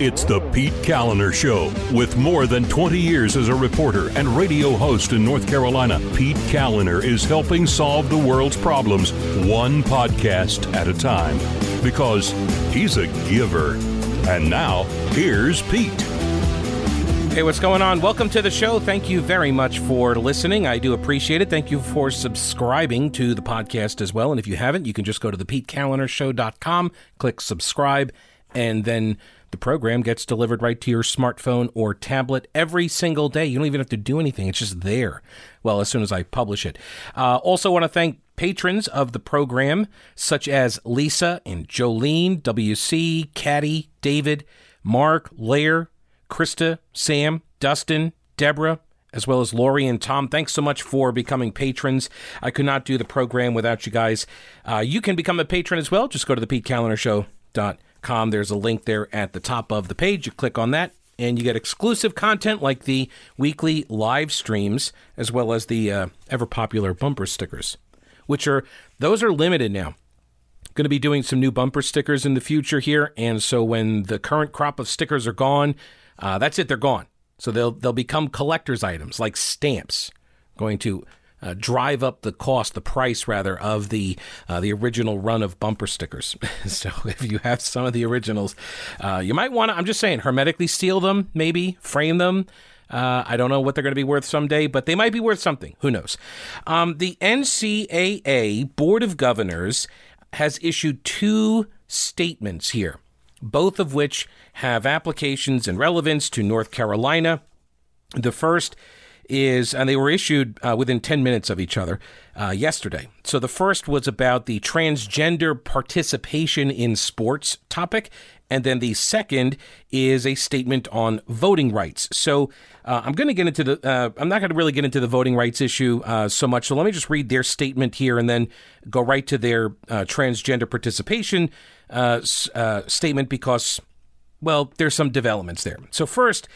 It's the Pete Kaliner Show. With more than 20 years as a reporter and radio host in North Carolina, Pete Kaliner is helping solve the world's problems one podcast at a time. Because he's a giver. And now, here's Pete. Hey, what's going on? Welcome to the show. Thank you very much for listening. I do appreciate it. Thank you for subscribing to the podcast as well. And if you haven't, you can just go to the PeteKalinershow.com, click subscribe, and then the program gets delivered right to your smartphone or tablet every single day. You don't even have to do anything, it's just there. Well, as soon as I publish it. Uh, also, want to thank patrons of the program, such as Lisa and Jolene, WC, Caddy, David, Mark, Lair, Krista, Sam, Dustin, Deborah, as well as Lori and Tom. Thanks so much for becoming patrons. I could not do the program without you guys. Uh, you can become a patron as well. Just go to the PeteKalinershow.com. There's a link there at the top of the page. You click on that, and you get exclusive content like the weekly live streams, as well as the uh, ever popular bumper stickers, which are those are limited now going to be doing some new bumper stickers in the future here and so when the current crop of stickers are gone uh, that's it. They're gone. So they'll they'll become collector's items like stamps, going to uh, drive up the cost, the price rather, of the uh, the original run of bumper stickers. so if you have some of the originals, uh, you might want to. I'm just saying, hermetically seal them, maybe frame them. Uh, I don't know what they're going to be worth someday, but they might be worth something. Who knows? Um, the NCAA Board of Governors has issued two statements here both of which have applications and relevance to North Carolina. The first is, and they were issued uh, within 10 minutes of each other uh, yesterday. So the first was about the transgender participation in sports topic. And then the second is a statement on voting rights. So uh, I'm going to get into the, uh, I'm not going to really get into the voting rights issue uh, so much. So let me just read their statement here and then go right to their uh, transgender participation statement because, well, there's some developments there. So first,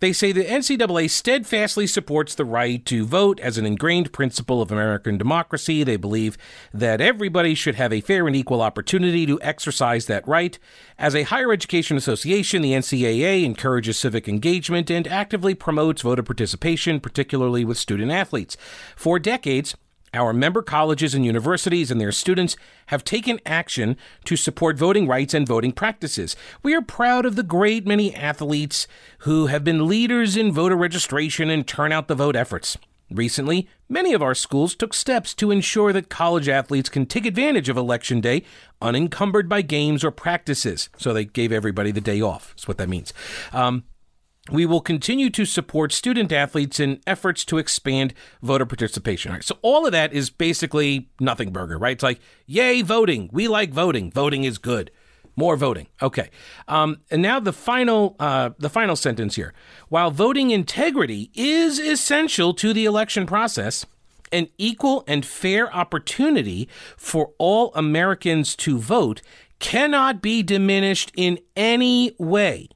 they say the NCAA steadfastly supports the right to vote as an ingrained principle of American democracy. They believe that everybody should have a fair and equal opportunity to exercise that right. As a higher education association, the NCAA encourages civic engagement and actively promotes voter participation, particularly with student athletes. For decades, our member colleges and universities and their students have taken action to support voting rights and voting practices. We are proud of the great many athletes who have been leaders in voter registration and turnout the vote efforts. Recently, many of our schools took steps to ensure that college athletes can take advantage of Election Day unencumbered by games or practices. So they gave everybody the day off. That's what that means. Um, we will continue to support student athletes in efforts to expand voter participation. Right, so all of that is basically nothing burger, right? It's like, yay, voting. We like voting. Voting is good. More voting. Okay. Um, and now the final, uh, the final sentence here. While voting integrity is essential to the election process, an equal and fair opportunity for all Americans to vote cannot be diminished in any way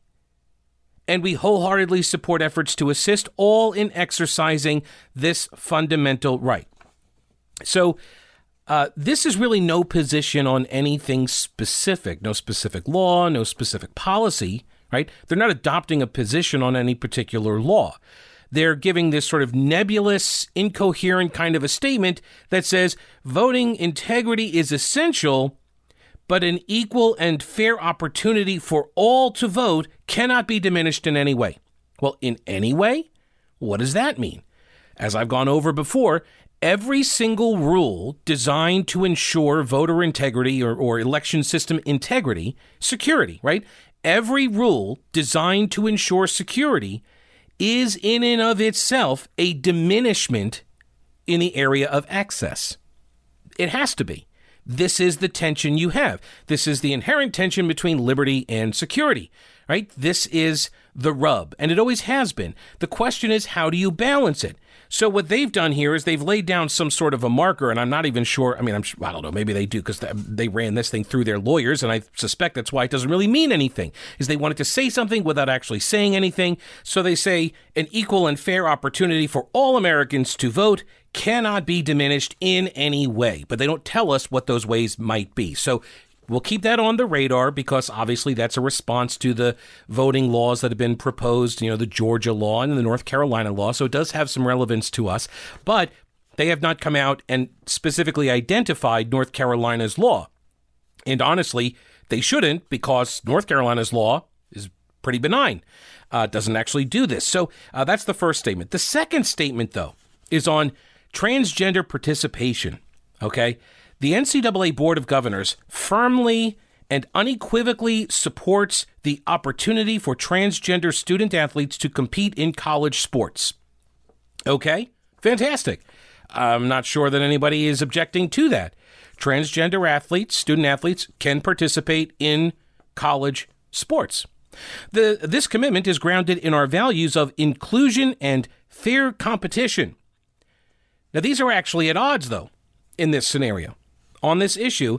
and we wholeheartedly support efforts to assist all in exercising this fundamental right. So, uh, this is really no position on anything specific, no specific law, no specific policy, right? They're not adopting a position on any particular law. They're giving this sort of nebulous, incoherent kind of a statement that says voting integrity is essential but an equal and fair opportunity for all to vote cannot be diminished in any way. Well, in any way? What does that mean? As I've gone over before, every single rule designed to ensure voter integrity or, or election system integrity, security, right? Every rule designed to ensure security is in and of itself a diminishment in the area of access. It has to be. This is the tension you have. This is the inherent tension between liberty and security, right? This is the rub, and it always has been. The question is, how do you balance it? So what they've done here is they've laid down some sort of a marker, and I'm not even sure. I mean, I'm I don't know. Maybe they do because they ran this thing through their lawyers, and I suspect that's why it doesn't really mean anything. Is they wanted to say something without actually saying anything. So they say an equal and fair opportunity for all Americans to vote cannot be diminished in any way, but they don't tell us what those ways might be. So We'll keep that on the radar because obviously that's a response to the voting laws that have been proposed, you know, the Georgia law and the North Carolina law. So it does have some relevance to us. But they have not come out and specifically identified North Carolina's law. And honestly, they shouldn't because North Carolina's law is pretty benign. Uh, doesn't actually do this. So uh, that's the first statement. The second statement, though, is on transgender participation. Okay. The NCAA Board of Governors firmly and unequivocally supports the opportunity for transgender student athletes to compete in college sports. Okay, fantastic. I'm not sure that anybody is objecting to that. Transgender athletes, student athletes, can participate in college sports. The, this commitment is grounded in our values of inclusion and fair competition. Now, these are actually at odds, though, in this scenario on this issue,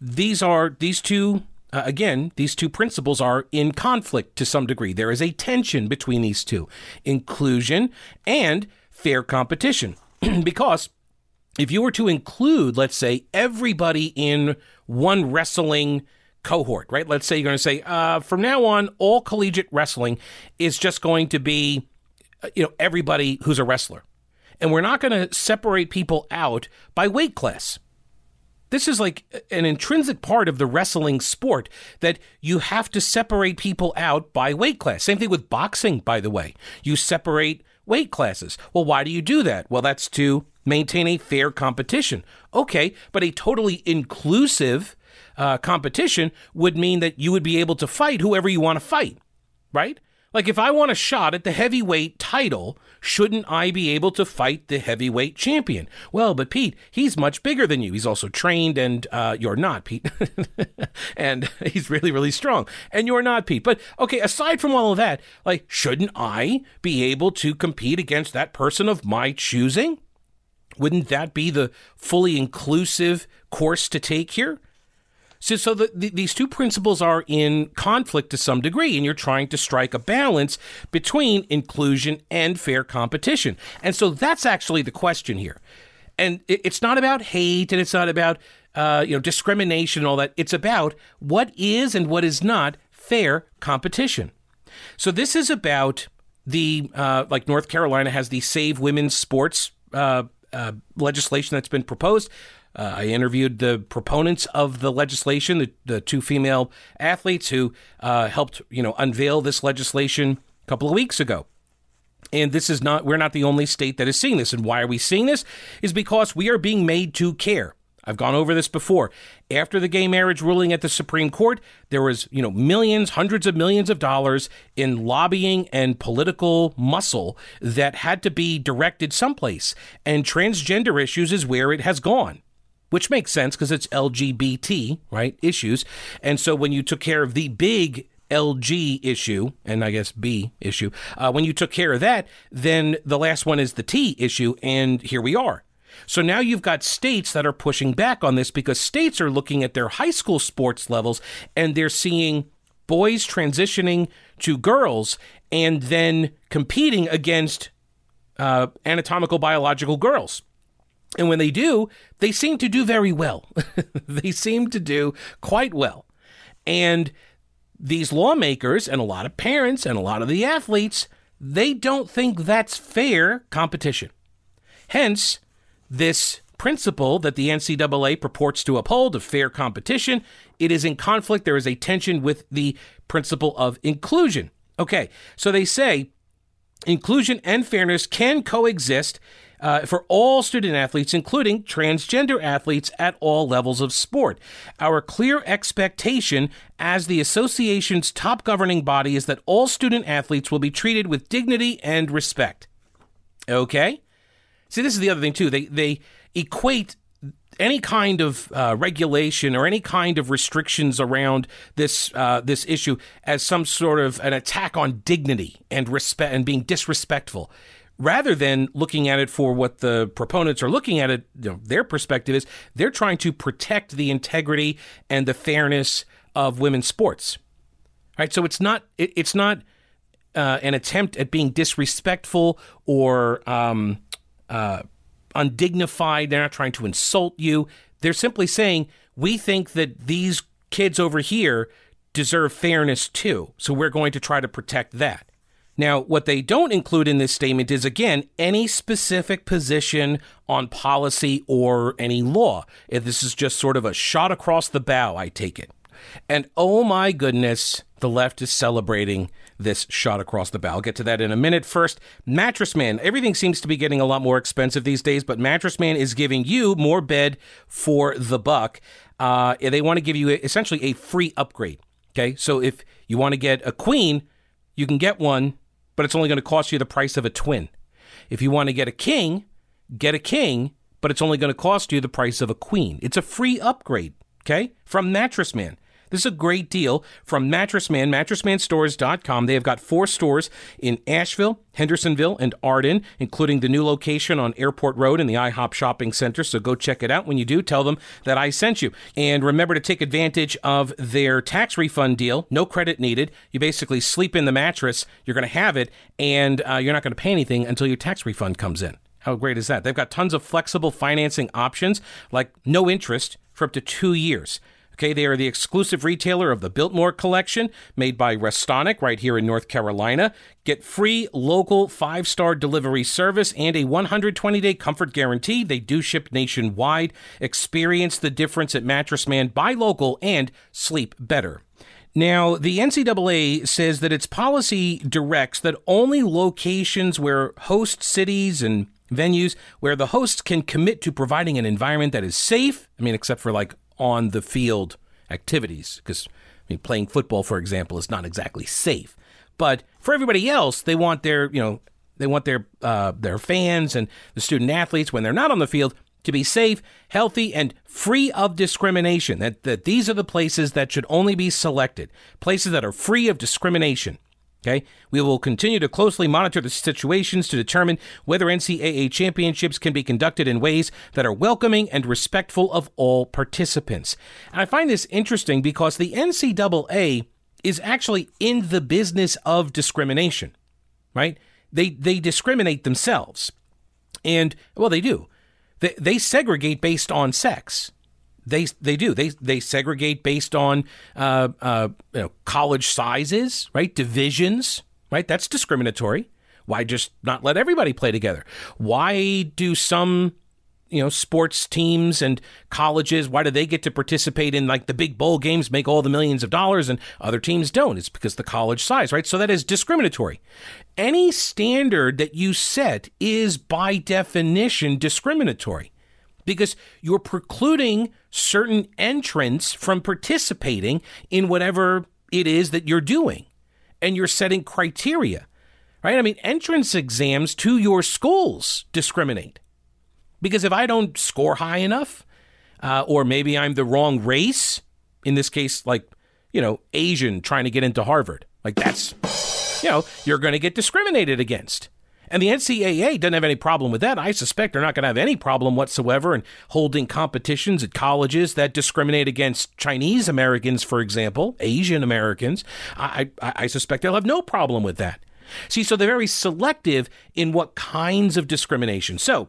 these are these two uh, again, these two principles are in conflict to some degree. There is a tension between these two inclusion and fair competition. because if you were to include, let's say, everybody in one wrestling cohort, right? Let's say you're going to say, uh, from now on, all collegiate wrestling is just going to be, uh, you know, everybody who's a wrestler. And we're not going to separate people out by weight class. This is like an intrinsic part of the wrestling sport that you have to separate people out by weight class. Same thing with boxing, by the way. You separate weight classes. Well, why do you do that? Well, that's to maintain a fair competition. Okay, but a totally inclusive uh, competition would mean that you would be able to fight whoever you want to fight, right? Like if I want a shot at the heavyweight title, shouldn't I be able to fight the heavyweight champion? Well, but Pete, he's much bigger than you. He's also trained, and uh, you're not, Pete. and he's really, really strong, and you're not, Pete. But okay, aside from all of that, like, shouldn't I be able to compete against that person of my choosing? Wouldn't that be the fully inclusive course to take here? So, so the, the, these two principles are in conflict to some degree, and you're trying to strike a balance between inclusion and fair competition. And so that's actually the question here. And it, it's not about hate, and it's not about uh, you know discrimination and all that. It's about what is and what is not fair competition. So this is about the uh, like North Carolina has the Save Women's Sports uh, uh legislation that's been proposed. Uh, I interviewed the proponents of the legislation, the, the two female athletes who uh, helped, you know, unveil this legislation a couple of weeks ago. And this is not, we're not the only state that is seeing this. And why are we seeing this? Is because we are being made to care. I've gone over this before. After the gay marriage ruling at the Supreme Court, there was, you know, millions, hundreds of millions of dollars in lobbying and political muscle that had to be directed someplace. And transgender issues is where it has gone which makes sense because it's LGBT, right? Issues. And so when you took care of the big LG issue, and I guess B issue, uh, when you took care of that, then the last one is the T issue, and here we are. So now you've got states that are pushing back on this because states are looking at their high school sports levels and they're seeing boys transitioning to girls and then competing against uh, anatomical biological girls. And when they do, they seem to do very well. they seem to do quite well. And these lawmakers and a lot of parents and a lot of the athletes, they don't think that's fair competition. Hence, this principle that the NCAA purports to uphold of fair competition, it is in conflict. There is a tension with the principle of inclusion. Okay, so they say inclusion and fairness can coexist uh, for all student athletes, including transgender athletes at all levels of sport. Our clear expectation as the association's top governing body is that all student athletes will be treated with dignity and respect. Okay? See, this is the other thing, too. They, they equate any kind of uh, regulation or any kind of restrictions around this uh, this issue as some sort of an attack on dignity and respect and being disrespectful rather than looking at it for what the proponents are looking at it, you know, their perspective is they're trying to protect the integrity and the fairness of women's sports. Right, so it's not it, it's not uh, an attempt at being disrespectful or um, uh, undignified. They're not trying to insult you. They're simply saying we think that these kids over here deserve fairness too. So we're going to try to protect that. Now, what they don't include in this statement is, again, any specific position on policy or any law. This is just sort of a shot across the bow, I take it. And oh my goodness, the left is celebrating this shot across the bow. I'll get to that in a minute. First, Mattress Man. Everything seems to be getting a lot more expensive these days, but Mattress Man is giving you more bed for the buck. Uh, they want to give you essentially a free upgrade. Okay, so if you want to get a queen, you can get one, but it's only going to cost you the price of a twin. If you want to get a king, get a king, but it's only going to cost you the price of a queen. It's a free upgrade, okay, from Mattress Man. This is a great deal from Mattress Man, mattressmanstores.com. They have got four stores in Asheville, Hendersonville, and Arden, including the new location on Airport Road in the IHOP Shopping Center. So go check it out. When you do, tell them that I sent you. And remember to take advantage of their tax refund deal. No credit needed. You basically sleep in the mattress, you're going to have it, and uh, you're not going to pay anything until your tax refund comes in. How great is that? They've got tons of flexible financing options, like no interest for up to two years. Okay, they are the exclusive retailer of the Biltmore collection made by Restonic right here in North Carolina. Get free local five star delivery service and a 120 day comfort guarantee. They do ship nationwide. Experience the difference at Mattress Man. Buy local and sleep better. Now, the NCAA says that its policy directs that only locations where host cities and venues where the hosts can commit to providing an environment that is safe, I mean, except for like on the field activities because I mean, playing football, for example, is not exactly safe. But for everybody else, they want their you know they want their uh, their fans and the student athletes when they're not on the field to be safe, healthy, and free of discrimination. That that these are the places that should only be selected, places that are free of discrimination. Okay. We will continue to closely monitor the situations to determine whether NCAA championships can be conducted in ways that are welcoming and respectful of all participants. And I find this interesting because the NCAA is actually in the business of discrimination, right? They they discriminate themselves. And well, they do. They, they segregate based on sex. They they do. They they segregate based on uh, uh, you know, college sizes, right? Divisions, right? That's discriminatory. Why just not let everybody play together? Why do some you know sports teams and colleges why do they get to participate in like the big bowl games make all the millions of dollars and other teams don't it's because the college size right so that is discriminatory any standard that you set is by definition discriminatory because you're precluding certain entrants from participating in whatever it is that you're doing. And you're setting criteria, right? I mean, entrance exams to your schools discriminate. Because if I don't score high enough, uh, or maybe I'm the wrong race, in this case, like, you know, Asian trying to get into Harvard, like that's, you know, you're going to get discriminated against. And the NCAA doesn't have any problem with that. I suspect they're not going to have any problem whatsoever in holding competitions at colleges that discriminate against Chinese Americans, for example, Asian Americans. I, I, I suspect they'll have no problem with that. See, so they're very selective in what kinds of discrimination. So,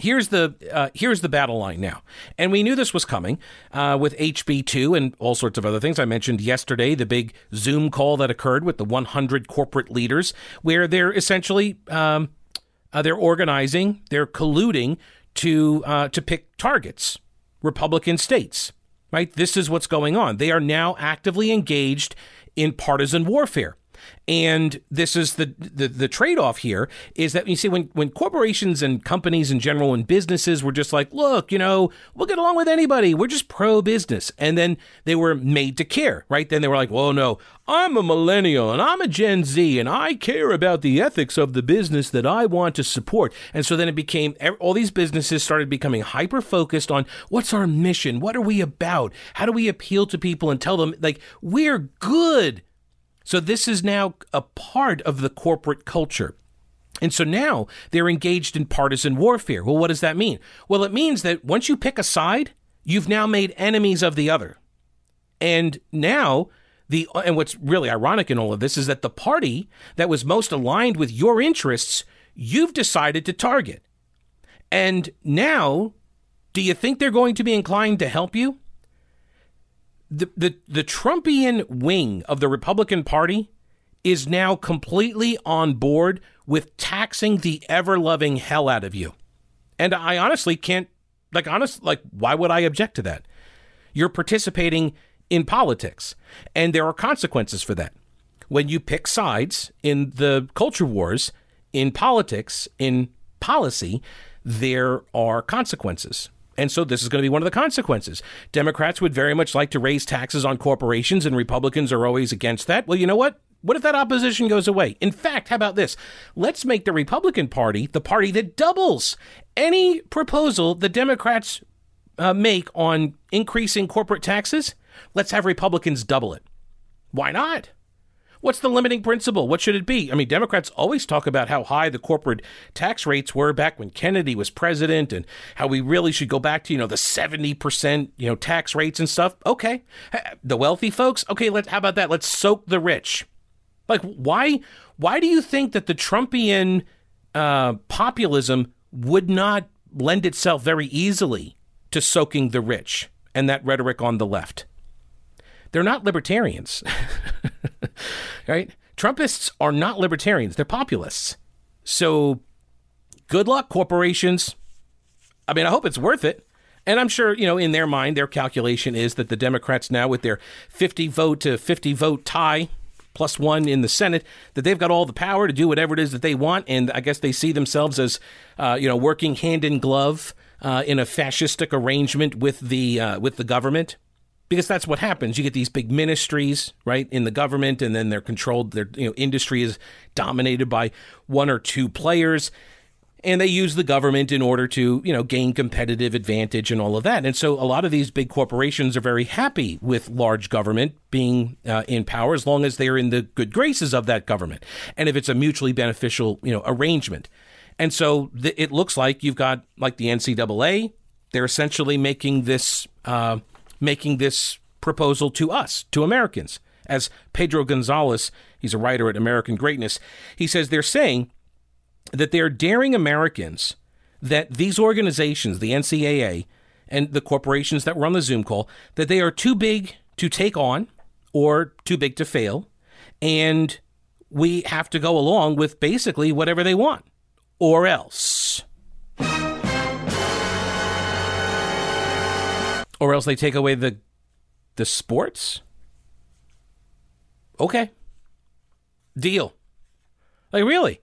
Here's the uh, here's the battle line now, and we knew this was coming uh, with HB two and all sorts of other things. I mentioned yesterday the big Zoom call that occurred with the 100 corporate leaders, where they're essentially um, uh, they're organizing, they're colluding to uh, to pick targets, Republican states. Right, this is what's going on. They are now actively engaged in partisan warfare. And this is the, the, the trade off here is that you see when, when corporations and companies in general and businesses were just like, look, you know, we'll get along with anybody. We're just pro business. And then they were made to care, right? Then they were like, well, no, I'm a millennial and I'm a Gen Z and I care about the ethics of the business that I want to support. And so then it became all these businesses started becoming hyper focused on what's our mission? What are we about? How do we appeal to people and tell them, like, we're good? So this is now a part of the corporate culture. And so now they're engaged in partisan warfare. Well, what does that mean? Well, it means that once you pick a side, you've now made enemies of the other. And now the and what's really ironic in all of this is that the party that was most aligned with your interests, you've decided to target. And now, do you think they're going to be inclined to help you? The, the, the Trumpian wing of the Republican Party is now completely on board with taxing the ever loving hell out of you. And I honestly can't, like, honest, like, why would I object to that? You're participating in politics, and there are consequences for that. When you pick sides in the culture wars, in politics, in policy, there are consequences. And so this is going to be one of the consequences. Democrats would very much like to raise taxes on corporations, and Republicans are always against that. Well, you know what? What if that opposition goes away? In fact, how about this? Let's make the Republican Party the party that doubles any proposal the Democrats uh, make on increasing corporate taxes. Let's have Republicans double it. Why not? What's the limiting principle? What should it be? I mean, Democrats always talk about how high the corporate tax rates were back when Kennedy was president and how we really should go back to, you know, the 70%, you know, tax rates and stuff. Okay. The wealthy folks, okay, let's how about that? Let's soak the rich. Like why why do you think that the Trumpian uh, populism would not lend itself very easily to soaking the rich and that rhetoric on the left? They're not libertarians. right? Trumpists are not libertarians, they're populists. So good luck, corporations. I mean, I hope it's worth it. And I'm sure, you know, in their mind, their calculation is that the Democrats now, with their 50 vote to 50 vote tie, plus one in the Senate, that they've got all the power to do whatever it is that they want. And I guess they see themselves as, uh, you know, working hand in glove uh, in a fascistic arrangement with the uh, with the government because that's what happens. You get these big ministries, right, in the government, and then they're controlled. Their you know industry is dominated by one or two players, and they use the government in order to you know gain competitive advantage and all of that. And so a lot of these big corporations are very happy with large government being uh, in power as long as they're in the good graces of that government, and if it's a mutually beneficial you know arrangement. And so th- it looks like you've got like the NCAA. They're essentially making this. Uh, making this proposal to us, to Americans. As Pedro Gonzalez, he's a writer at American Greatness, he says they're saying that they're daring Americans that these organizations, the NCAA and the corporations that run the Zoom call, that they are too big to take on or too big to fail. And we have to go along with basically whatever they want, or else. Or else they take away the the sports. Okay. Deal. Like really?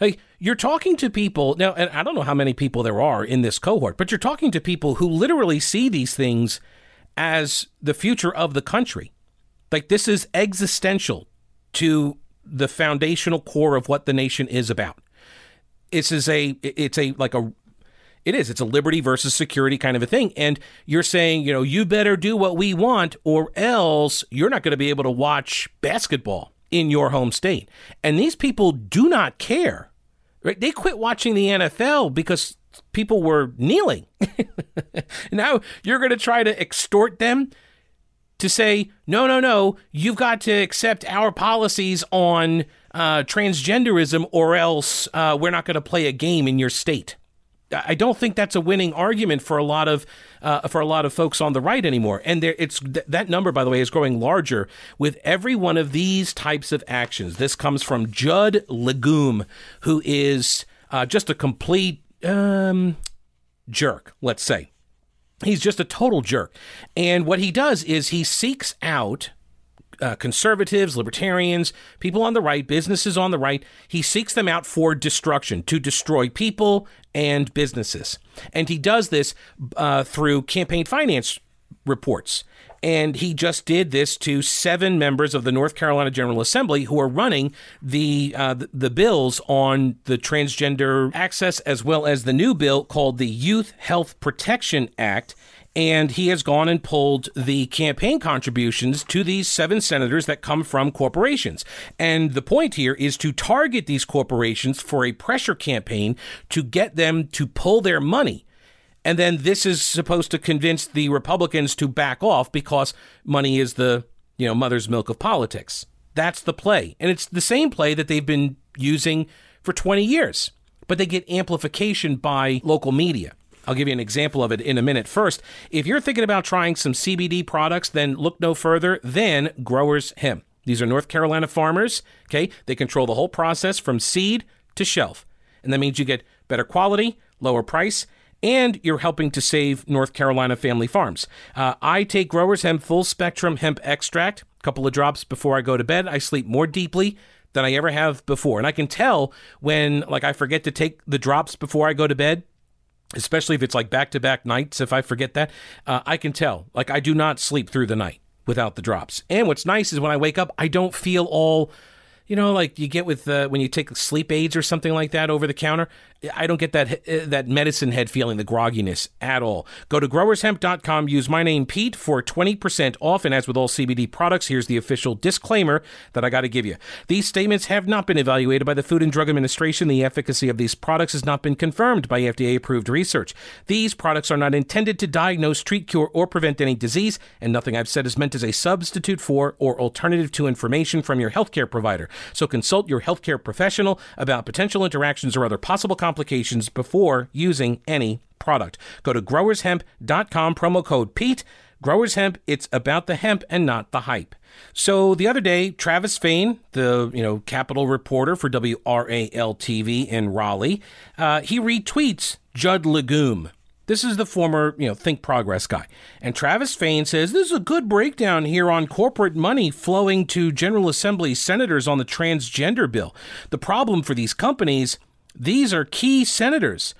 Like you're talking to people now, and I don't know how many people there are in this cohort, but you're talking to people who literally see these things as the future of the country. Like this is existential to the foundational core of what the nation is about. This is a it's a like a it is. It's a liberty versus security kind of a thing. And you're saying, you know, you better do what we want or else you're not going to be able to watch basketball in your home state. And these people do not care. Right? They quit watching the NFL because people were kneeling. now you're going to try to extort them to say, no, no, no, you've got to accept our policies on uh, transgenderism or else uh, we're not going to play a game in your state. I don't think that's a winning argument for a lot of uh, for a lot of folks on the right anymore. And there, it's th- that number, by the way, is growing larger with every one of these types of actions. This comes from Judd Legum, who is uh, just a complete um, jerk. Let's say he's just a total jerk. And what he does is he seeks out uh, conservatives, libertarians, people on the right, businesses on the right. He seeks them out for destruction, to destroy people and businesses. And he does this uh, through campaign finance reports. And he just did this to seven members of the North Carolina General Assembly who are running the uh, the bills on the transgender access, as well as the new bill called the Youth Health Protection Act and he has gone and pulled the campaign contributions to these seven senators that come from corporations. And the point here is to target these corporations for a pressure campaign to get them to pull their money. And then this is supposed to convince the Republicans to back off because money is the, you know, mother's milk of politics. That's the play. And it's the same play that they've been using for 20 years, but they get amplification by local media. I'll give you an example of it in a minute. First, if you're thinking about trying some CBD products, then look no further than Growers Hemp. These are North Carolina farmers, okay? They control the whole process from seed to shelf. And that means you get better quality, lower price, and you're helping to save North Carolina family farms. Uh, I take Growers Hemp full spectrum hemp extract, a couple of drops before I go to bed. I sleep more deeply than I ever have before. And I can tell when like I forget to take the drops before I go to bed, especially if it's like back to back nights if I forget that, uh, I can tell. Like I do not sleep through the night without the drops. And what's nice is when I wake up, I don't feel all you know, like you get with uh, when you take sleep aids or something like that over the counter. I don't get that uh, that medicine head feeling, the grogginess at all. Go to growershemp.com, use my name Pete for 20% off. And as with all CBD products, here's the official disclaimer that I got to give you. These statements have not been evaluated by the Food and Drug Administration. The efficacy of these products has not been confirmed by FDA approved research. These products are not intended to diagnose, treat, cure, or prevent any disease, and nothing I've said is meant as a substitute for or alternative to information from your healthcare provider. So consult your healthcare professional about potential interactions or other possible complications before using any product. Go to growershemp.com, promo code Pete. Growers Hemp, it's about the hemp and not the hype. So the other day, Travis Fain, the you know Capitol reporter for WRAL TV in Raleigh, uh, he retweets Judd Legum, this is the former, you know, Think Progress guy. And Travis Fain says this is a good breakdown here on corporate money flowing to General Assembly senators on the transgender bill. The problem for these companies, these are key senators.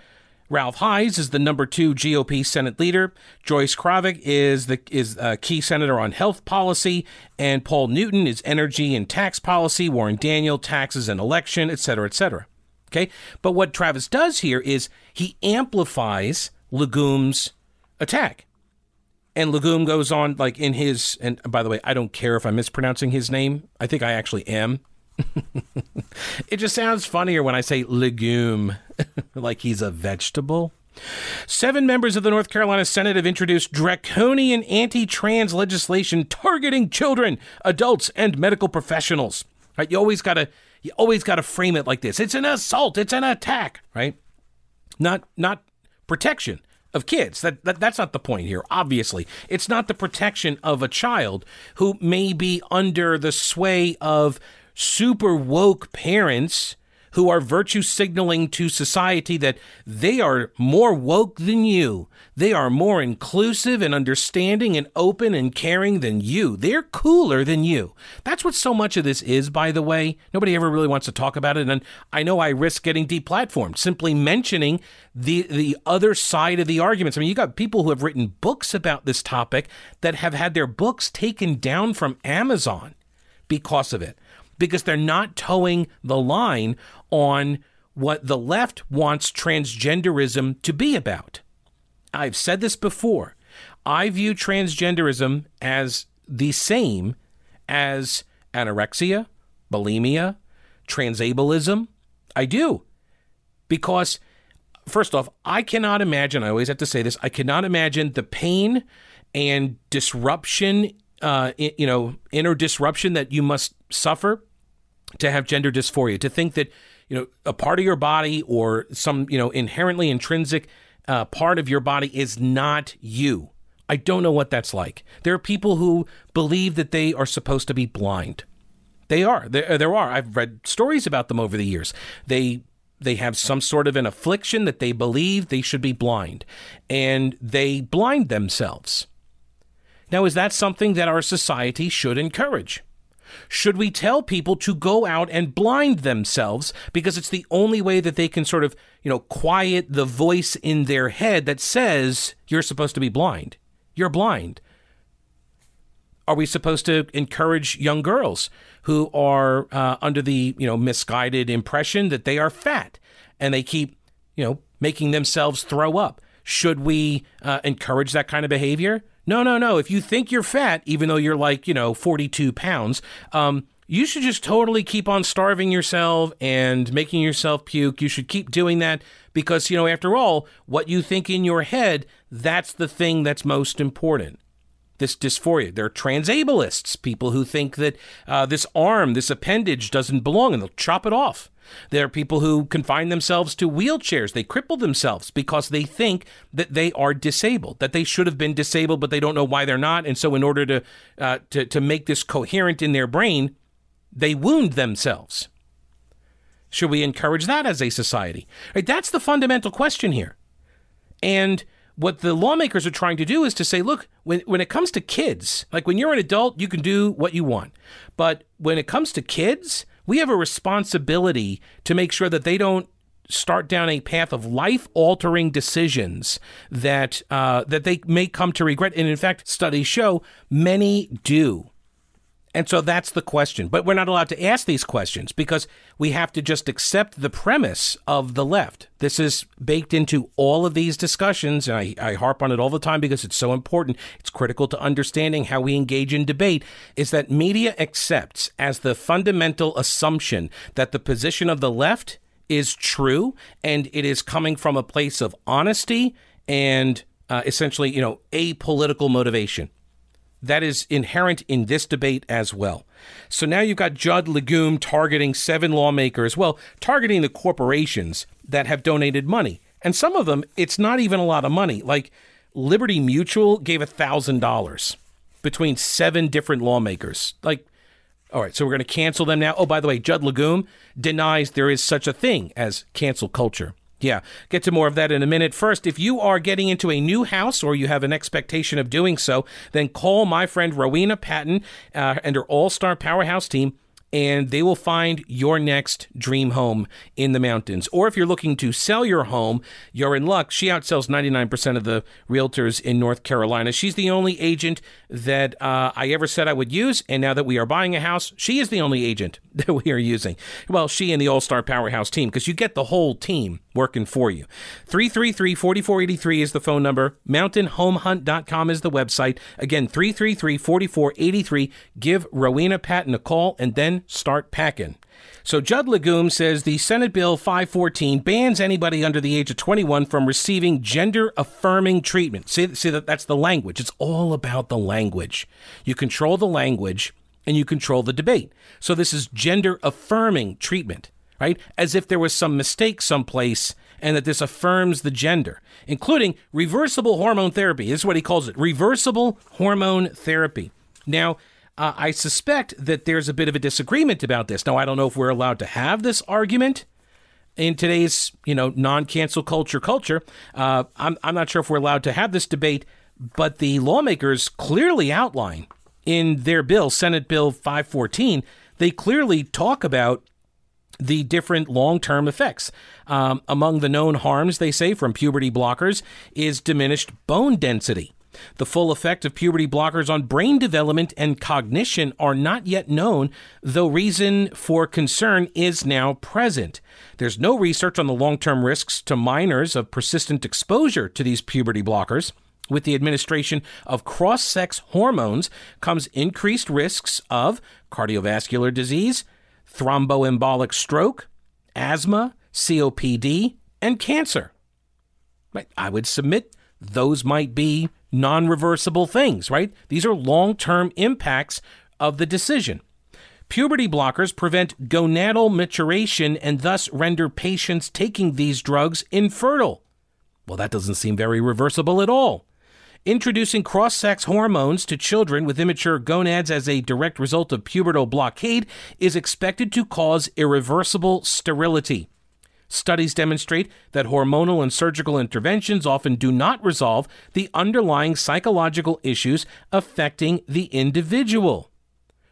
Ralph Hise is the number two GOP Senate leader. Joyce Krawiec is the is a key senator on health policy, and Paul Newton is energy and tax policy. Warren Daniel taxes and election, et cetera, et cetera. Okay, but what Travis does here is he amplifies Legum's attack. And Legum goes on, like in his, and by the way, I don't care if I'm mispronouncing his name. I think I actually am. it just sounds funnier when I say legume, like he's a vegetable. Seven members of the North Carolina Senate have introduced draconian anti trans legislation targeting children, adults, and medical professionals. Right? You always gotta you always gotta frame it like this. It's an assault, it's an attack, right? Not not protection of kids. That, that that's not the point here. Obviously, it's not the protection of a child who may be under the sway of super woke parents who are virtue signaling to society that they are more woke than you. They are more inclusive and understanding and open and caring than you. They're cooler than you. That's what so much of this is, by the way. Nobody ever really wants to talk about it. And I know I risk getting deplatformed simply mentioning the, the other side of the arguments. I mean, you got people who have written books about this topic that have had their books taken down from Amazon because of it because they're not toeing the line on what the left wants transgenderism to be about. I've said this before. I view transgenderism as the same as anorexia, bulimia, transableism. I do. Because, first off, I cannot imagine, I always have to say this, I cannot imagine the pain and disruption, uh, you know, inner disruption that you must suffer to have gender dysphoria, to think that you know a part of your body or some you know inherently intrinsic uh, part of your body is not you. I don't know what that's like. There are people who believe that they are supposed to be blind. They are. There, there are. I've read stories about them over the years. They they have some sort of an affliction that they believe they should be blind, and they blind themselves. Now, is that something that our society should encourage? Should we tell people to go out and blind themselves because it's the only way that they can sort of, you know, quiet the voice in their head that says you're supposed to be blind? You're blind. Are we supposed to encourage young girls who are uh, under the, you know, misguided impression that they are fat and they keep, you know, making themselves throw up? Should we uh, encourage that kind of behavior? No, no, no. If you think you're fat, even though you're like, you know, 42 pounds, um, you should just totally keep on starving yourself and making yourself puke. You should keep doing that because, you know, after all, what you think in your head, that's the thing that's most important. This dysphoria. They're transableists, people who think that uh, this arm, this appendage doesn't belong and they'll chop it off. There are people who confine themselves to wheelchairs. They cripple themselves because they think that they are disabled, that they should have been disabled, but they don't know why they're not. And so, in order to uh, to, to make this coherent in their brain, they wound themselves. Should we encourage that as a society? Right, that's the fundamental question here. And what the lawmakers are trying to do is to say, look, when, when it comes to kids, like when you're an adult, you can do what you want. But when it comes to kids, we have a responsibility to make sure that they don't start down a path of life altering decisions that uh, that they may come to regret. And in fact, studies show many do. And so that's the question. But we're not allowed to ask these questions because we have to just accept the premise of the left. This is baked into all of these discussions. And I, I, harp on it all the time because it's so important. It's critical to understanding how we engage in debate is that media accepts as the fundamental assumption that the position of the left is true and it is coming from a place of honesty and uh, essentially, you know, apolitical motivation that is inherent in this debate as well. So now you've got Judd Legum targeting seven lawmakers, well, targeting the corporations that have donated money. And some of them, it's not even a lot of money. Like Liberty Mutual gave $1,000 between seven different lawmakers. Like, all right, so we're going to cancel them now. Oh, by the way, Judd Legum denies there is such a thing as cancel culture. Yeah, get to more of that in a minute. First, if you are getting into a new house or you have an expectation of doing so, then call my friend Rowena Patton uh, and her All Star Powerhouse team and they will find your next dream home in the mountains. Or if you're looking to sell your home, you're in luck. She outsells 99% of the realtors in North Carolina. She's the only agent that uh, I ever said I would use. And now that we are buying a house, she is the only agent that we are using. Well, she and the All Star Powerhouse team, because you get the whole team working for you. 333 4483 is the phone number. MountainHomeHunt.com is the website. Again, 333 4483. Give Rowena Patton a call and then start packing. So Judd Legum says the Senate Bill 514 bans anybody under the age of 21 from receiving gender affirming treatment. See, see that that's the language. It's all about the language. You control the language and you control the debate. So this is gender affirming treatment, right? As if there was some mistake someplace and that this affirms the gender, including reversible hormone therapy. This is what he calls it reversible hormone therapy. Now, uh, I suspect that there's a bit of a disagreement about this. Now, I don't know if we're allowed to have this argument in today's, you know, non-cancel culture culture. Uh, I'm I'm not sure if we're allowed to have this debate, but the lawmakers clearly outline in their bill, Senate Bill 514, they clearly talk about the different long term effects. Um, among the known harms, they say, from puberty blockers is diminished bone density. The full effect of puberty blockers on brain development and cognition are not yet known, though reason for concern is now present. There's no research on the long term risks to minors of persistent exposure to these puberty blockers. With the administration of cross sex hormones comes increased risks of cardiovascular disease, thromboembolic stroke, asthma, COPD, and cancer. I would submit those might be non reversible things, right? These are long term impacts of the decision. Puberty blockers prevent gonadal maturation and thus render patients taking these drugs infertile. Well, that doesn't seem very reversible at all. Introducing cross sex hormones to children with immature gonads as a direct result of pubertal blockade is expected to cause irreversible sterility. Studies demonstrate that hormonal and surgical interventions often do not resolve the underlying psychological issues affecting the individual.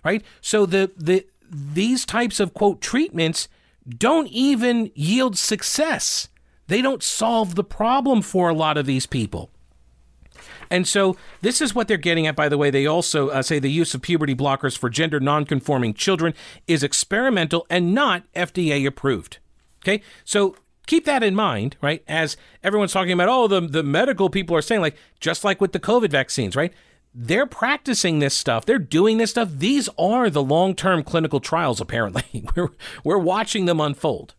Right? So the the these types of quote treatments don't even yield success. They don't solve the problem for a lot of these people. And so this is what they're getting at, by the way. They also uh, say the use of puberty blockers for gender nonconforming children is experimental and not FDA approved. Okay, so keep that in mind, right? As everyone's talking about, oh, the, the medical people are saying, like, just like with the COVID vaccines, right? They're practicing this stuff. They're doing this stuff. These are the long term clinical trials, apparently. we're, we're watching them unfold.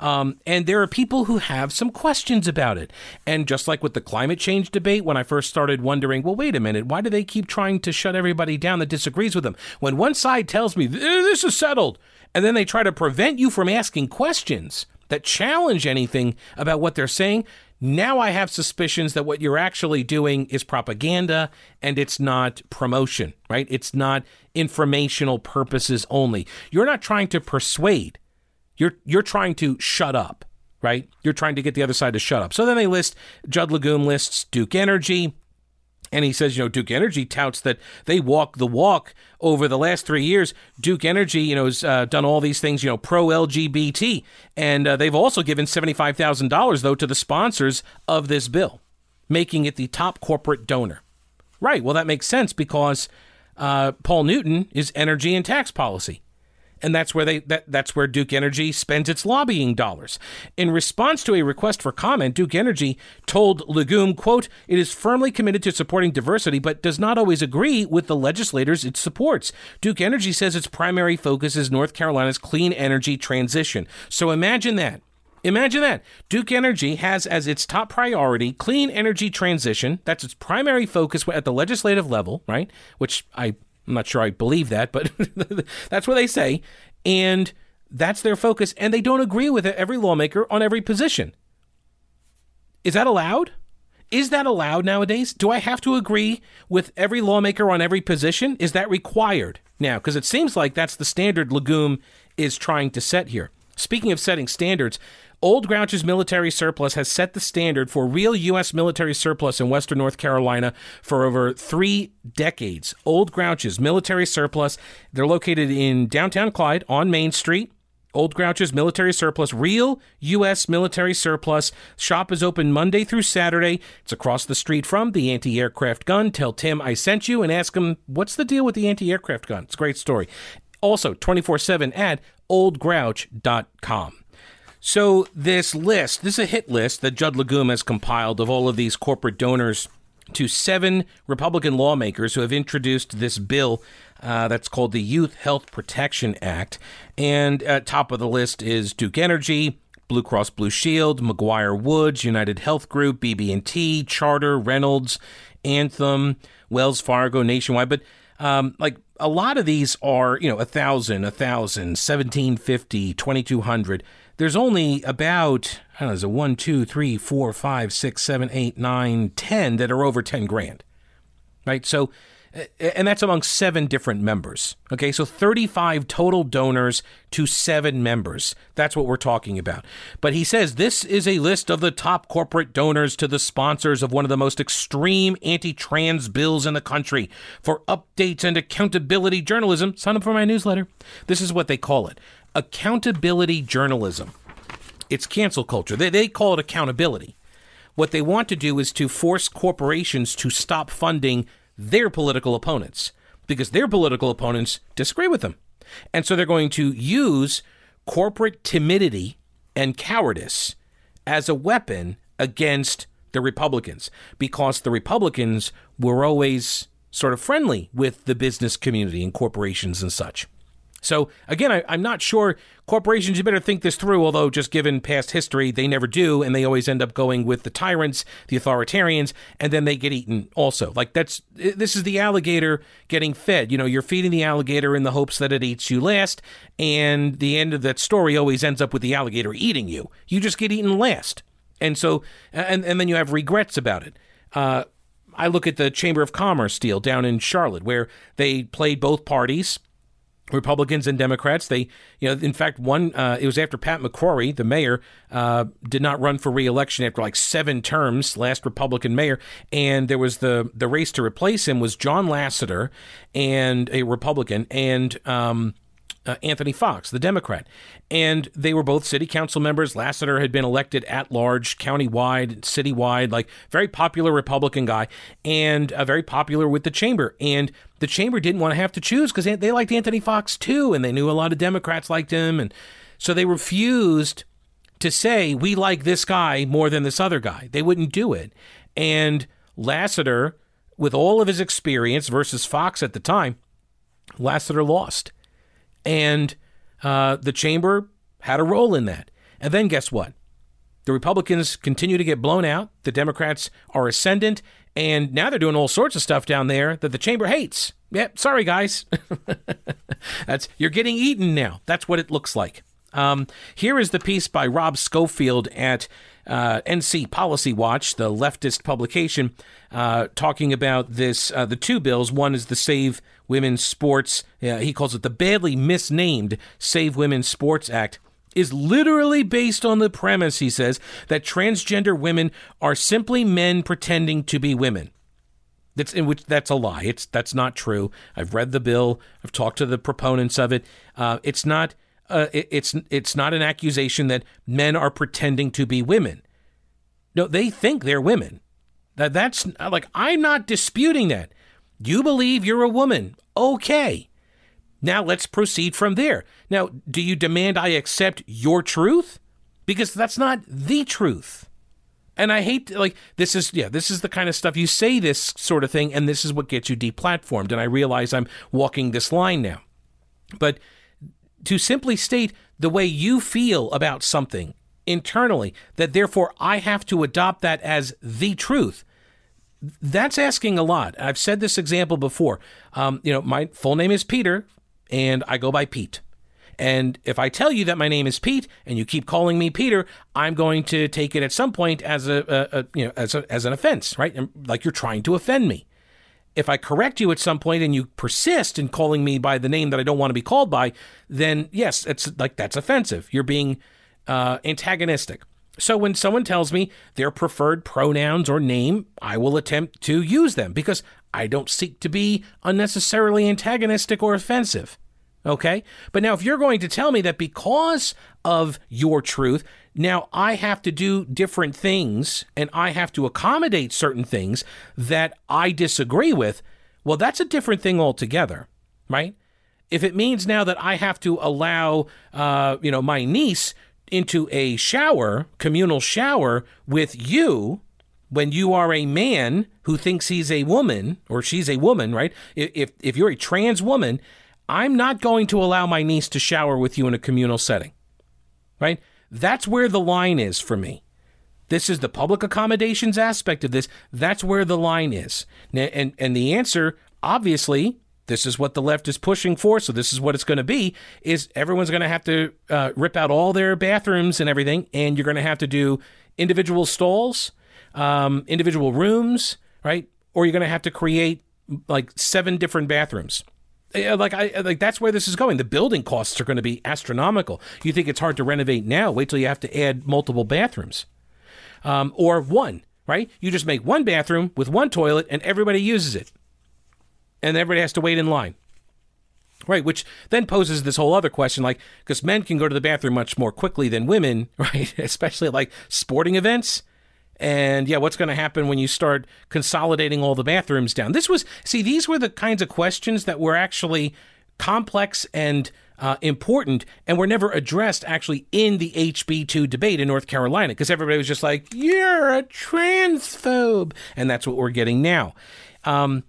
Um, and there are people who have some questions about it. And just like with the climate change debate, when I first started wondering, well, wait a minute, why do they keep trying to shut everybody down that disagrees with them? When one side tells me this is settled, and then they try to prevent you from asking questions that challenge anything about what they're saying, now I have suspicions that what you're actually doing is propaganda and it's not promotion, right? It's not informational purposes only. You're not trying to persuade. You're you're trying to shut up, right? You're trying to get the other side to shut up. So then they list Judd Legum lists Duke Energy, and he says, you know, Duke Energy touts that they walk the walk over the last three years. Duke Energy, you know, has uh, done all these things, you know, pro LGBT. And uh, they've also given $75,000, though, to the sponsors of this bill, making it the top corporate donor. Right. Well, that makes sense because uh, Paul Newton is energy and tax policy and that's where they that, that's where Duke Energy spends its lobbying dollars. In response to a request for comment, Duke Energy told Legum, quote, it is firmly committed to supporting diversity, but does not always agree with the legislators it supports. Duke Energy says its primary focus is North Carolina's clean energy transition. So imagine that. Imagine that. Duke Energy has as its top priority clean energy transition. That's its primary focus at the legislative level, right? Which I I'm not sure I believe that, but that's what they say. And that's their focus. And they don't agree with every lawmaker on every position. Is that allowed? Is that allowed nowadays? Do I have to agree with every lawmaker on every position? Is that required now? Because it seems like that's the standard Legum is trying to set here. Speaking of setting standards, Old Grouch's military surplus has set the standard for real U.S. military surplus in Western North Carolina for over three decades. Old Grouch's military surplus, they're located in downtown Clyde on Main Street. Old Grouch's military surplus, real U.S. military surplus. Shop is open Monday through Saturday. It's across the street from the anti aircraft gun. Tell Tim I sent you and ask him what's the deal with the anti aircraft gun. It's a great story. Also, 24 7 at oldgrouch.com. So this list, this is a hit list that Judd Legum has compiled of all of these corporate donors to seven Republican lawmakers who have introduced this bill uh, that's called the Youth Health Protection Act. And at top of the list is Duke Energy, Blue Cross Blue Shield, McGuire Woods, United Health Group, BB&T, Charter, Reynolds, Anthem, Wells Fargo, Nationwide. But um, like a lot of these are, you know, a thousand, a thousand, seventeen fifty, twenty two hundred there's only about I don't know, is it one, two, three, four, five, six, seven, eight, nine, ten that are over ten grand, right? So, and that's among seven different members. Okay, so 35 total donors to seven members. That's what we're talking about. But he says this is a list of the top corporate donors to the sponsors of one of the most extreme anti trans bills in the country. For updates and accountability journalism, sign up for my newsletter. This is what they call it accountability journalism. It's cancel culture. They, they call it accountability. What they want to do is to force corporations to stop funding their political opponents because their political opponents disagree with them. And so they're going to use corporate timidity and cowardice as a weapon against the Republicans because the Republicans were always sort of friendly with the business community and corporations and such. So again, I, am not sure corporations. You better think this through. Although, just given past history, they never do, and they always end up going with the tyrants, the authoritarians, and then they get eaten. Also, like that's this is the alligator getting fed. You know, you're feeding the alligator in the hopes that it eats you last, and the end of that story always ends up with the alligator eating you. You just get eaten last, and so and and then you have regrets about it. Uh, I look at the Chamber of Commerce deal down in Charlotte, where they played both parties Republicans and Democrats. They, you know, in fact, one, uh, it was after Pat McCrory, the mayor, uh, did not run for reelection after like seven terms, last Republican mayor. And there was the, the race to replace him was John Lassiter and a Republican and, um, uh, Anthony Foxx, the Democrat. And they were both city council members. Lassiter had been elected at large, countywide, citywide, like very popular Republican guy, and uh, very popular with the chamber. And the chamber didn't want to have to choose because they liked Anthony Foxx too, and they knew a lot of Democrats liked him. And so they refused to say, we like this guy more than this other guy. They wouldn't do it. And Lassiter, with all of his experience versus Foxx at the time, Lassiter lost and uh, the chamber had a role in that. And then guess what? The Republicans continue to get blown out. The Democrats are ascendant. And now they're doing all sorts of stuff down there that the chamber hates. Yep, yeah, sorry, guys. That's You're getting eaten now. That's what it looks like. Um, here is the piece by Rob Schofield at uh, NC Policy Watch, the leftist publication, uh, talking about this. Uh, the two bills. One is the Save Women's Sports. he calls it the badly misnamed Save Women's Sports Act. Is literally based on the premise, he says, that transgender women are simply men pretending to be women. That's in which that's a lie. It's that's not true. I've read the bill. I've talked to the proponents of it. Uh, it's not uh, it, it's it's not an accusation that men are pretending to be women. No, they think they're women. That that's like I'm not disputing that. You believe you're a woman. Okay. Now let's proceed from there. Now, do you demand I accept your truth? Because that's not the truth. And I hate like this is yeah, this is the kind of stuff you say this sort of thing and this is what gets you deplatformed and I realize I'm walking this line now. But to simply state the way you feel about something internally, that therefore I have to adopt that as the truth. That's asking a lot. I've said this example before. Um, you know, my full name is Peter, and I go by Pete. And if I tell you that my name is Pete and you keep calling me Peter, I'm going to take it at some point as a, a, a you know as a, as an offense, right? Like you're trying to offend me if I correct you at some point and you persist in calling me by the name that I don't want to be called by, then yes, it's like that's offensive. You're being uh, antagonistic. So when someone tells me their preferred pronouns or name, I will attempt to use them because I don't seek to be unnecessarily antagonistic or offensive. Okay? But now, if you're going to tell me that because of your truth, now I have to do different things and I have to accommodate certain things that I disagree with, well, that's a different thing altogether, right? If it means now that I have to allow, uh, you know, my niece into a shower, communal shower with you, when you are a man who thinks he's a woman or she's a woman, right? If if you're a trans woman I'm not going to allow my niece to shower with you in a communal setting. Right? That's where the line is for me. This is the public accommodations aspect of this. That's where the line is. And, and the answer, obviously, this is what the left is pushing for, so this is what it's going to be, is everyone's going to have to uh, rip out all their bathrooms and everything, and you're going to have to do individual stalls, um, individual rooms, right? Or you're going to have to create like seven different bathrooms like I like that's where this is going. The building costs are going to be astronomical. You think it's hard to renovate now? Wait till you have to add multiple bathrooms, um, or one. Right? You just make one bathroom with one toilet, and everybody uses it, and everybody has to wait in line. Right, which then poses this whole other question, like because men can go to the bathroom much more quickly than women, right? Especially at like sporting events. And yeah, what's going to happen when you start consolidating all the bathrooms down? This was, see, these were the kinds of questions that were actually complex and uh, important and were never addressed actually in the HB2 debate in North Carolina because everybody was just like, you're a transphobe. And that's what we're getting now. Um,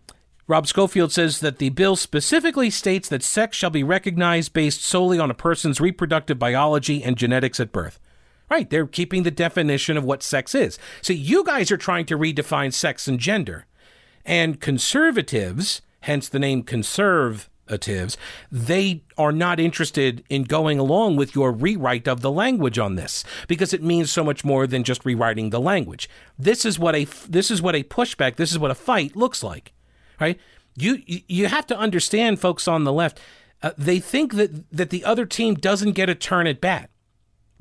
Rob Schofield says that the bill specifically states that sex shall be recognized based solely on a person's reproductive biology and genetics at birth. Right, they're keeping the definition of what sex is. So you guys are trying to redefine sex and gender. And conservatives, hence the name conservatives, they are not interested in going along with your rewrite of the language on this because it means so much more than just rewriting the language. This is what a this is what a pushback, this is what a fight looks like. Right? You you have to understand folks on the left, uh, they think that that the other team doesn't get a turn at bat.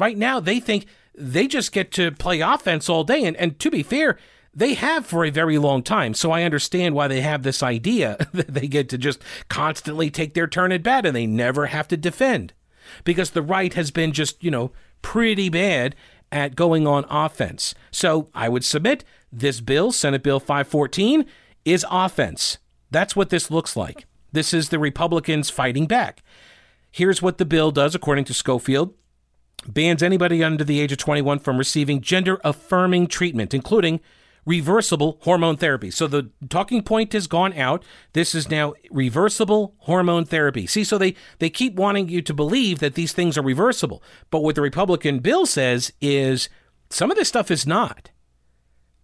Right now, they think they just get to play offense all day. And, and to be fair, they have for a very long time. So I understand why they have this idea that they get to just constantly take their turn at bat and they never have to defend. Because the right has been just, you know, pretty bad at going on offense. So I would submit this bill, Senate Bill 514, is offense. That's what this looks like. This is the Republicans fighting back. Here's what the bill does, according to Schofield bans anybody under the age of 21 from receiving gender affirming treatment, including reversible hormone therapy. So the talking point has gone out. This is now reversible hormone therapy. See, so they, they keep wanting you to believe that these things are reversible. But what the Republican bill says is some of this stuff is not.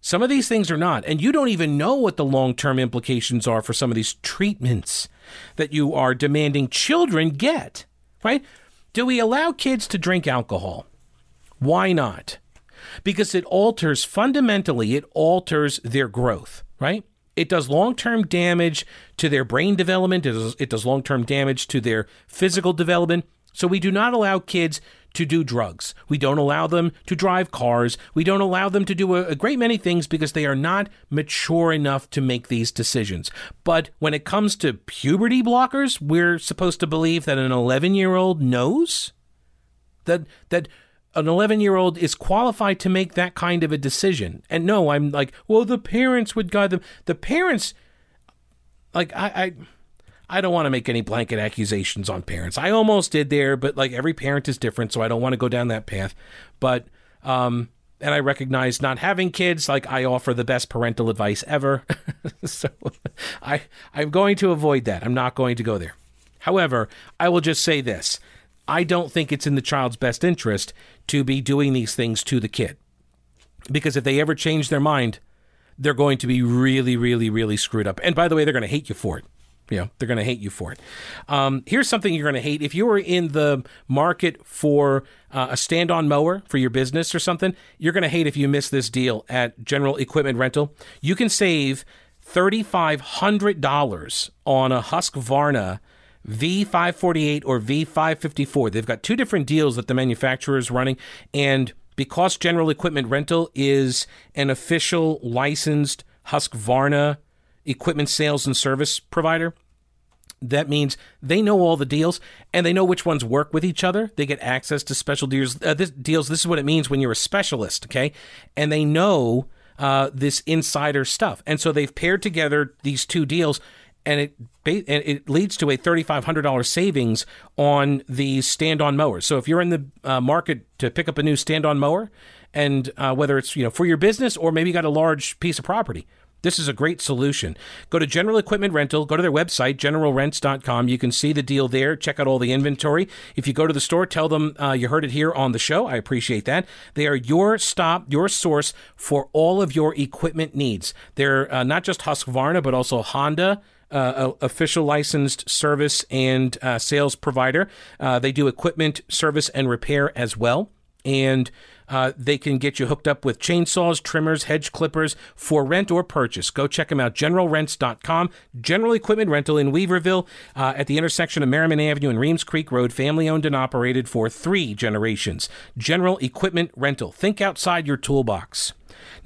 Some of these things are not. And you don't even know what the long term implications are for some of these treatments that you are demanding children get, right? Do we allow kids to drink alcohol? Why not? Because it alters, fundamentally, it alters their growth, right? It does long term damage to their brain development, it does, does long term damage to their physical development. So we do not allow kids to do drugs. We don't allow them to drive cars. We don't allow them to do a, a, great many things because they are not mature enough to make these decisions. But when it comes to puberty blockers, we're supposed to believe that an 11 year old knows that that an 11 year old is qualified to make that kind of a decision. And no, I'm like, well, the parents would guide them. The parents, like, I, I I don't want to make any blanket accusations on parents. I almost did there, but like every parent is different, so I don't want to go down that path. But um and I recognize not having kids, like I offer the best parental advice ever. so I I'm going to avoid that. I'm not going to go there. However, I will just say this. I don't think it's in the child's best interest to be doing these things to the kid. Because if they ever change their mind, they're going to be really, really, really screwed up. And by the way, they're going to hate you for it. You know, they're going to hate you for it. Um, here's something you're going to hate. If you are in the market for uh, a stand on mower for your business or something, you're going to hate if you miss this deal at General Equipment Rental. You can save $3,500 on a Husqvarna V548 or V554. They've got two different deals that the manufacturer is running. And because General Equipment Rental is an official licensed Husqvarna equipment sales and service provider. That means they know all the deals and they know which ones work with each other. They get access to special deals. Uh, this, deals. This is what it means when you're a specialist, okay? And they know uh, this insider stuff, and so they've paired together these two deals, and it and it leads to a thirty five hundred dollars savings on the stand on mowers. So if you're in the uh, market to pick up a new stand on mower, and uh, whether it's you know for your business or maybe you got a large piece of property, this is a great solution. Go to General Equipment Rental, go to their website, generalrents.com. You can see the deal there, check out all the inventory. If you go to the store, tell them uh, you heard it here on the show. I appreciate that. They are your stop, your source for all of your equipment needs. They're uh, not just Husqvarna, but also Honda. Uh, official licensed service and uh, sales provider. Uh, they do equipment service and repair as well. And uh, they can get you hooked up with chainsaws, trimmers, hedge clippers for rent or purchase. Go check them out, generalrents.com. General Equipment Rental in Weaverville uh, at the intersection of Merrimon Avenue and Reems Creek Road, family owned and operated for three generations. General Equipment Rental. Think outside your toolbox.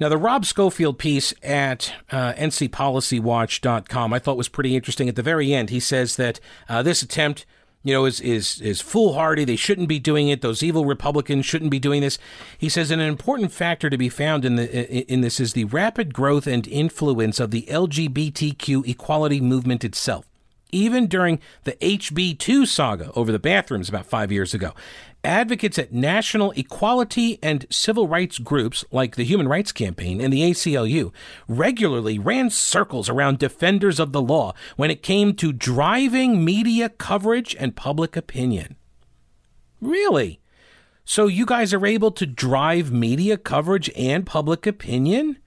Now, the Rob Schofield piece at uh, ncpolicywatch.com I thought was pretty interesting. At the very end, he says that uh, this attempt you know, is is is foolhardy. They shouldn't be doing it. Those evil Republicans shouldn't be doing this. He says an important factor to be found in the in this is the rapid growth and influence of the LGBTQ equality movement itself. Even during the HB2 saga over the bathrooms about five years ago, advocates at national equality and civil rights groups like the Human Rights Campaign and the ACLU regularly ran circles around defenders of the law when it came to driving media coverage and public opinion. Really? So you guys are able to drive media coverage and public opinion?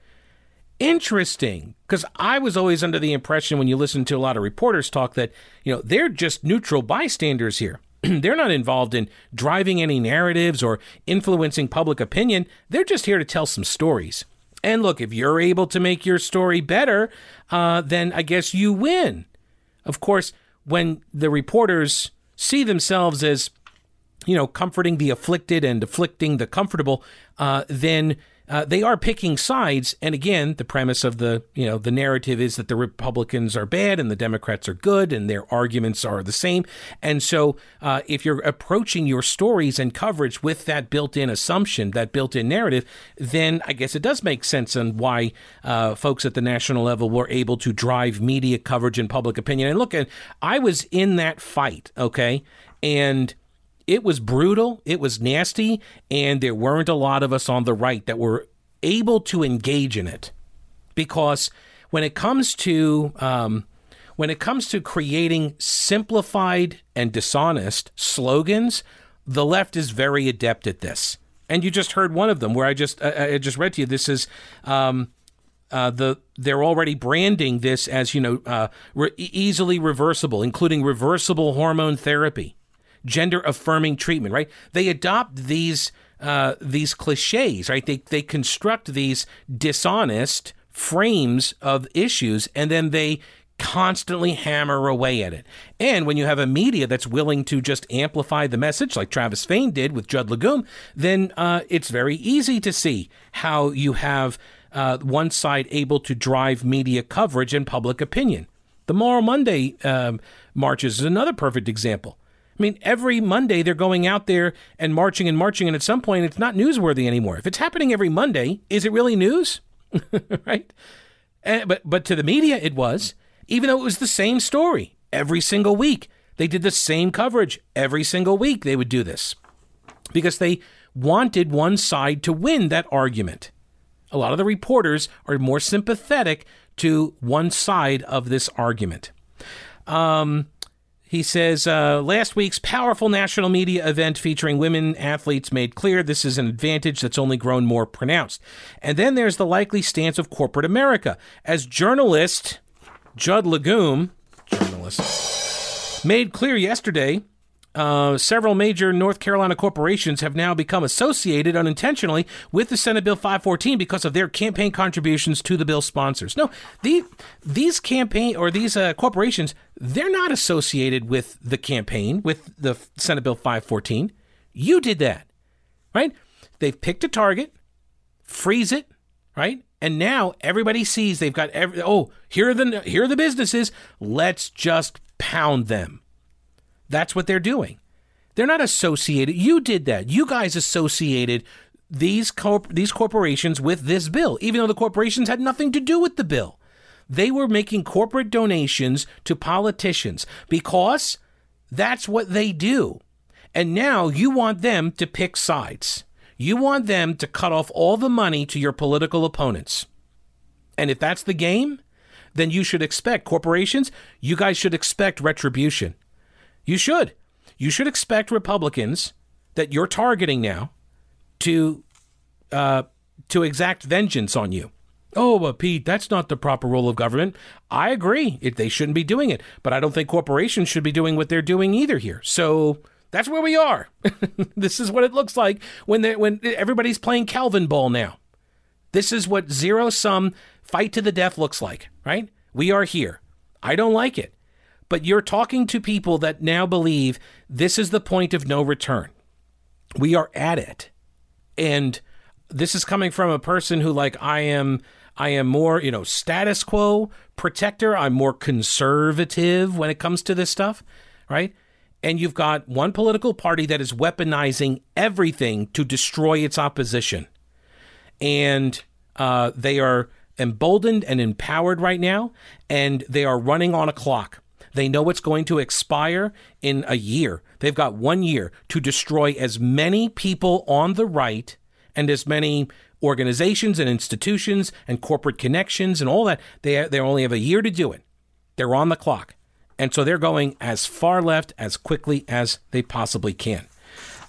Interesting, because I was always under the impression when you listen to a lot of reporters talk that, you know, they're just neutral bystanders here. they're not involved in driving any narratives or influencing public opinion. They're just here to tell some stories. And look, if you're able to make your story better, uh, then I guess you win. Of course, when the reporters see themselves as, you know, comforting the afflicted and afflicting the comfortable, uh, then uh, they are picking sides. And again, the premise of the you know the narrative is that the Republicans are bad and the Democrats are good, and their arguments are the same. And so, uh, if you're approaching your stories and coverage with that built-in assumption, that built-in narrative, then I guess it does make sense on why uh, folks at the national level were able to drive media coverage and public opinion. And look, I was in that fight, okay, and it was brutal, it was nasty, and there weren't a lot of us on the right that were able to engage in it. because when it comes to um, when it comes to creating simplified and dishonest slogans, the left is very adept at this. And you just heard one of them where I just I, I just read to you. This is um, uh, the they're already branding this as you know uh, re- easily reversible, including reversible hormone therapy, gender affirming treatment. Right? They adopt these uh, these cliches. Right? They they construct these dishonest frames of issues, and then they constantly hammer away at it. And when you have a media that's willing to just amplify the message, like Travis Fain did with Judd Legum, then uh, it's very easy to see how you have uh, one side able to drive media coverage and public opinion. The Moral Monday um, marches is another perfect example. I mean, every Monday they're going out there and marching and marching, and at some point it's not newsworthy anymore. If it's happening every Monday, is it really news? right? And, eh, but but to the media, it was even though it was the same story every single week. They did the same coverage every single week. They would do this because they wanted one side to win that argument. A lot of the reporters are more sympathetic to one side of this argument. Um, he says uh, last week's powerful national media event featuring women athletes made clear this is an advantage that's only grown more pronounced. And then there's the likely stance of corporate America. As journalist Judd Legum, journalist, made clear yesterday uh, several major North Carolina corporations have now become associated unintentionally with the Senate Bill 514 because of their campaign contributions to the bill sponsors. No, the, these campaign or these uh, corporations, they're not associated with the campaign, with the Senate Bill 514. You did that, right? They've picked a target, freeze it, right? And now everybody sees they've got every oh, here are the here are the businesses. Let's just pound them. That's what they're doing. They're not associated. You did that. You guys associated these corp- these corporations with this bill, even though the corporations had nothing to do with the bill. They were making corporate donations to politicians because that's what they do. And now you want them to pick sides. You want them to cut off all the money to your political opponents. And if that's the game, then you should expect corporations, you guys should expect retribution. You should. You should expect Republicans that you're targeting now to uh, to exact vengeance on you. Oh, but Pete, that's not the proper role of government. I agree. It, they shouldn't be doing it, but I don't think corporations should be doing what they're doing either here. So that's where we are. this is what it looks like when they, when everybody's playing Calvin ball now. This is what zero sum fight to the death looks like, right? We are here. I don't like it. But you're talking to people that now believe this is the point of no return. We are at it. And this is coming from a person who like I am I am more, you know, status quo protector. I'm more conservative when it comes to this stuff, right? and you've got one political party that is weaponizing everything to destroy its opposition. And uh, they are emboldened and empowered right now, and they are running on a clock. They know it's going to expire in a year. They've got one year to destroy as many people on the right and as many organizations and institutions and corporate connections and all that. They, they only have a year to do it. They're on the clock. And so they're going as far left as quickly as they possibly can.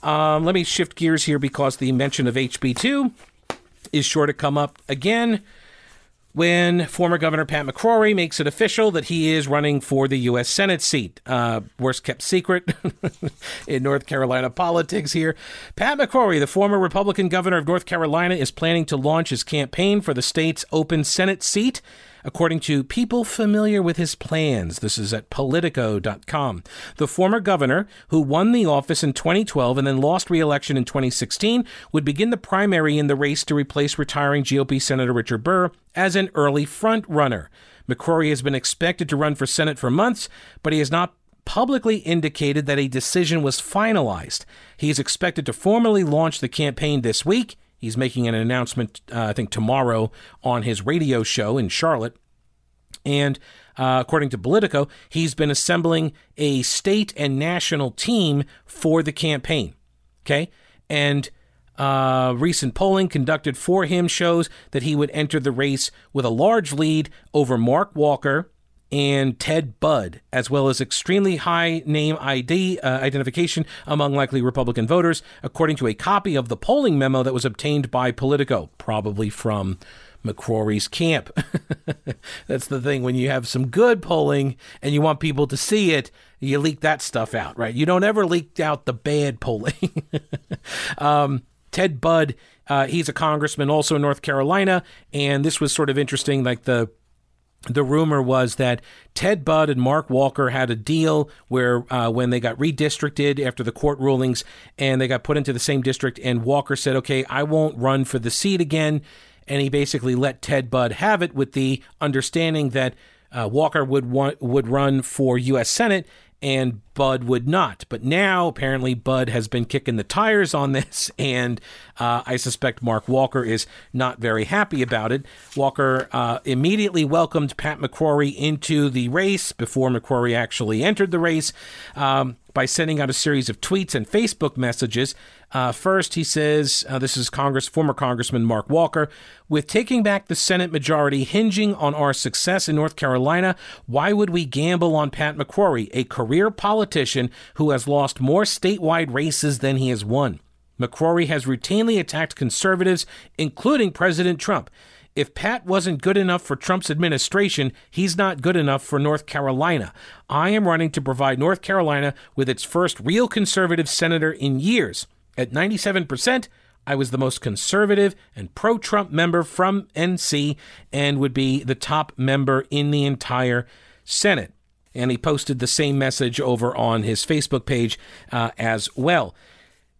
Um, let me shift gears here because the mention of HB2 is sure to come up again when former Governor Pat McCrory makes it official that he is running for the U.S. Senate seat. Uh, worst kept secret in North Carolina politics here. Pat McCrory, the former Republican governor of North Carolina, is planning to launch his campaign for the state's open Senate seat according to people familiar with his plans. This is at Politico.com. The former governor, who won the office in 2012 and then lost re election in 2016, would begin the primary in the race to replace retiring GOP Senator Richard Burr as an early front runner. McCrory has been expected to run for Senate for months, but he has not publicly indicated that a decision was finalized. He is expected to formally launch the campaign this week. He's making an announcement, uh, I think, tomorrow on his radio show in Charlotte. And uh, according to Politico, he's been assembling a state and national team for the campaign. Okay. And Uh, recent polling conducted for him shows that he would enter the race with a large lead over Mark Walker and Ted Budd, as well as extremely high name ID uh, identification among likely Republican voters, according to a copy of the polling memo that was obtained by Politico, probably from McCrory's camp. That's the thing when you have some good polling and you want people to see it, you leak that stuff out, right? You don't ever leak out the bad polling. um, Ted Budd, uh, he's a congressman also in North Carolina, and this was sort of interesting. Like the the rumor was that Ted Budd and Mark Walker had a deal where uh, when they got redistricted after the court rulings and they got put into the same district, and Walker said, "Okay, I won't run for the seat again." and he basically let Ted Budd have it with the understanding that uh, Walker would would run for U.S. Senate and Budd would not. But now apparently Budd has been kicking the tires on this, and uh, I suspect Mark Walker is not very happy about it. Walker uh, immediately welcomed Pat McCrory into the race before McCrory actually entered the race. Um, by sending out a series of tweets and Facebook messages. Uh, first, he says, uh, this is Congress, former Congressman Mark Walker, with taking back the Senate majority hinging on our success in North Carolina, why would we gamble on Pat McCrory, a career politician who has lost more statewide races than he has won? McCrory has routinely attacked conservatives, including President Trump if Pat wasn't good enough for Trump's administration, he's not good enough for North Carolina. I am running to provide North Carolina with its first real conservative senator in years. At 97%, I was the most conservative and pro Trump member from NC and would be the top member in the entire Senate. And he posted the same message over on his Facebook page uh, as well.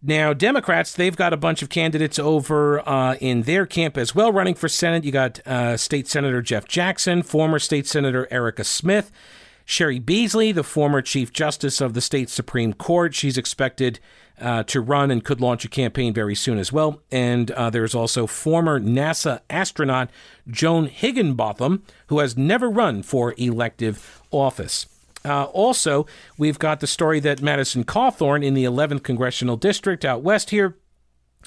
Now, Democrats, they've got a bunch of candidates over uh, in their camp as well running for Senate. You got uh, State Senator Jeff Jackson, former State Senator Erica Smith, Cheri Beasley, the former Chief Justice of the state Supreme Court. She's expected uh, to run and could launch a campaign very soon as well. And uh, there's also former NASA astronaut Joan Higginbotham, who has never run for elective office. Uh, also, we've got the story that Madison Cawthorn in the 11th congressional district out west here.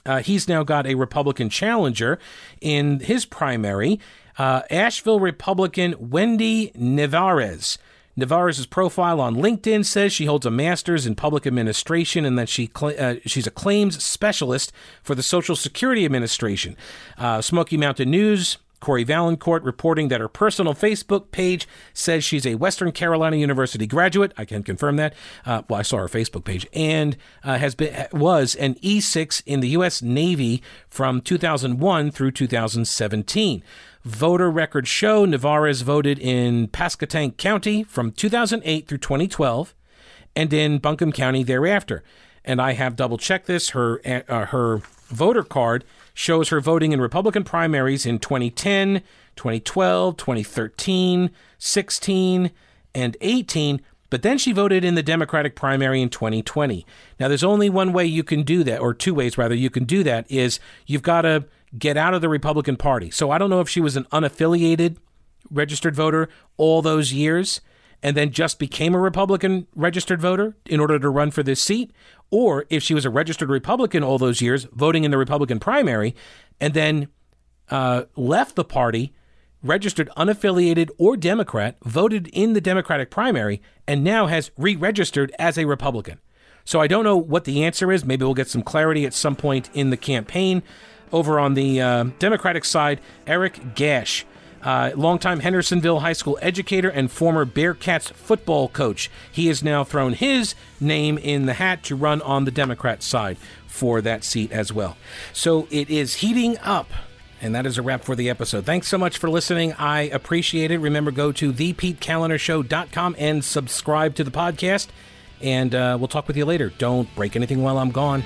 Uh, he's now got a Republican challenger in his primary, uh, Asheville Republican Wendy Nevarez. Nevarez's profile on LinkedIn says she holds a master's in public administration and that she cl- uh, she's a claims specialist for the Social Security Administration. Uh, Smoky Mountain News Cory Vaillancourt reporting that her personal Facebook page says she's a Western Carolina University graduate. I can confirm that. Uh, well, I saw her Facebook page and uh, has been was an E6 in the U.S. Navy from 2001 through 2017. Voter records show Nevarez voted in Pasquotank County from 2008 through 2012, and in Buncombe County thereafter. And I have double checked this. Her uh, her voter card shows her voting in Republican primaries in 2010, 2012, 2013, 16, and 18, but then she voted in the Democratic primary in 2020. Now, there's only one way you can do that, or two ways rather, you can do that is you've got to get out of the Republican Party. So I don't know if she was an unaffiliated registered voter all those years and then just became a Republican registered voter in order to run for this seat, or if she was a registered Republican all those years, voting in the Republican primary, and then uh, left the party, registered unaffiliated or Democrat, voted in the Democratic primary, and now has re registered as a Republican. So I don't know what the answer is. Maybe we'll get some clarity at some point in the campaign. Over on the uh, Democratic side, Eric Gash uh, longtime Hendersonville High School educator and former Bearcats football coach. He has now thrown his name in the hat to run on the Democrat side for that seat as well. So it is heating up. And that is a wrap for the episode. Thanks so much for listening. I appreciate it. Remember, go to thepetekalinershow.com and subscribe to the podcast. And uh, we'll talk with you later. Don't break anything while I'm gone.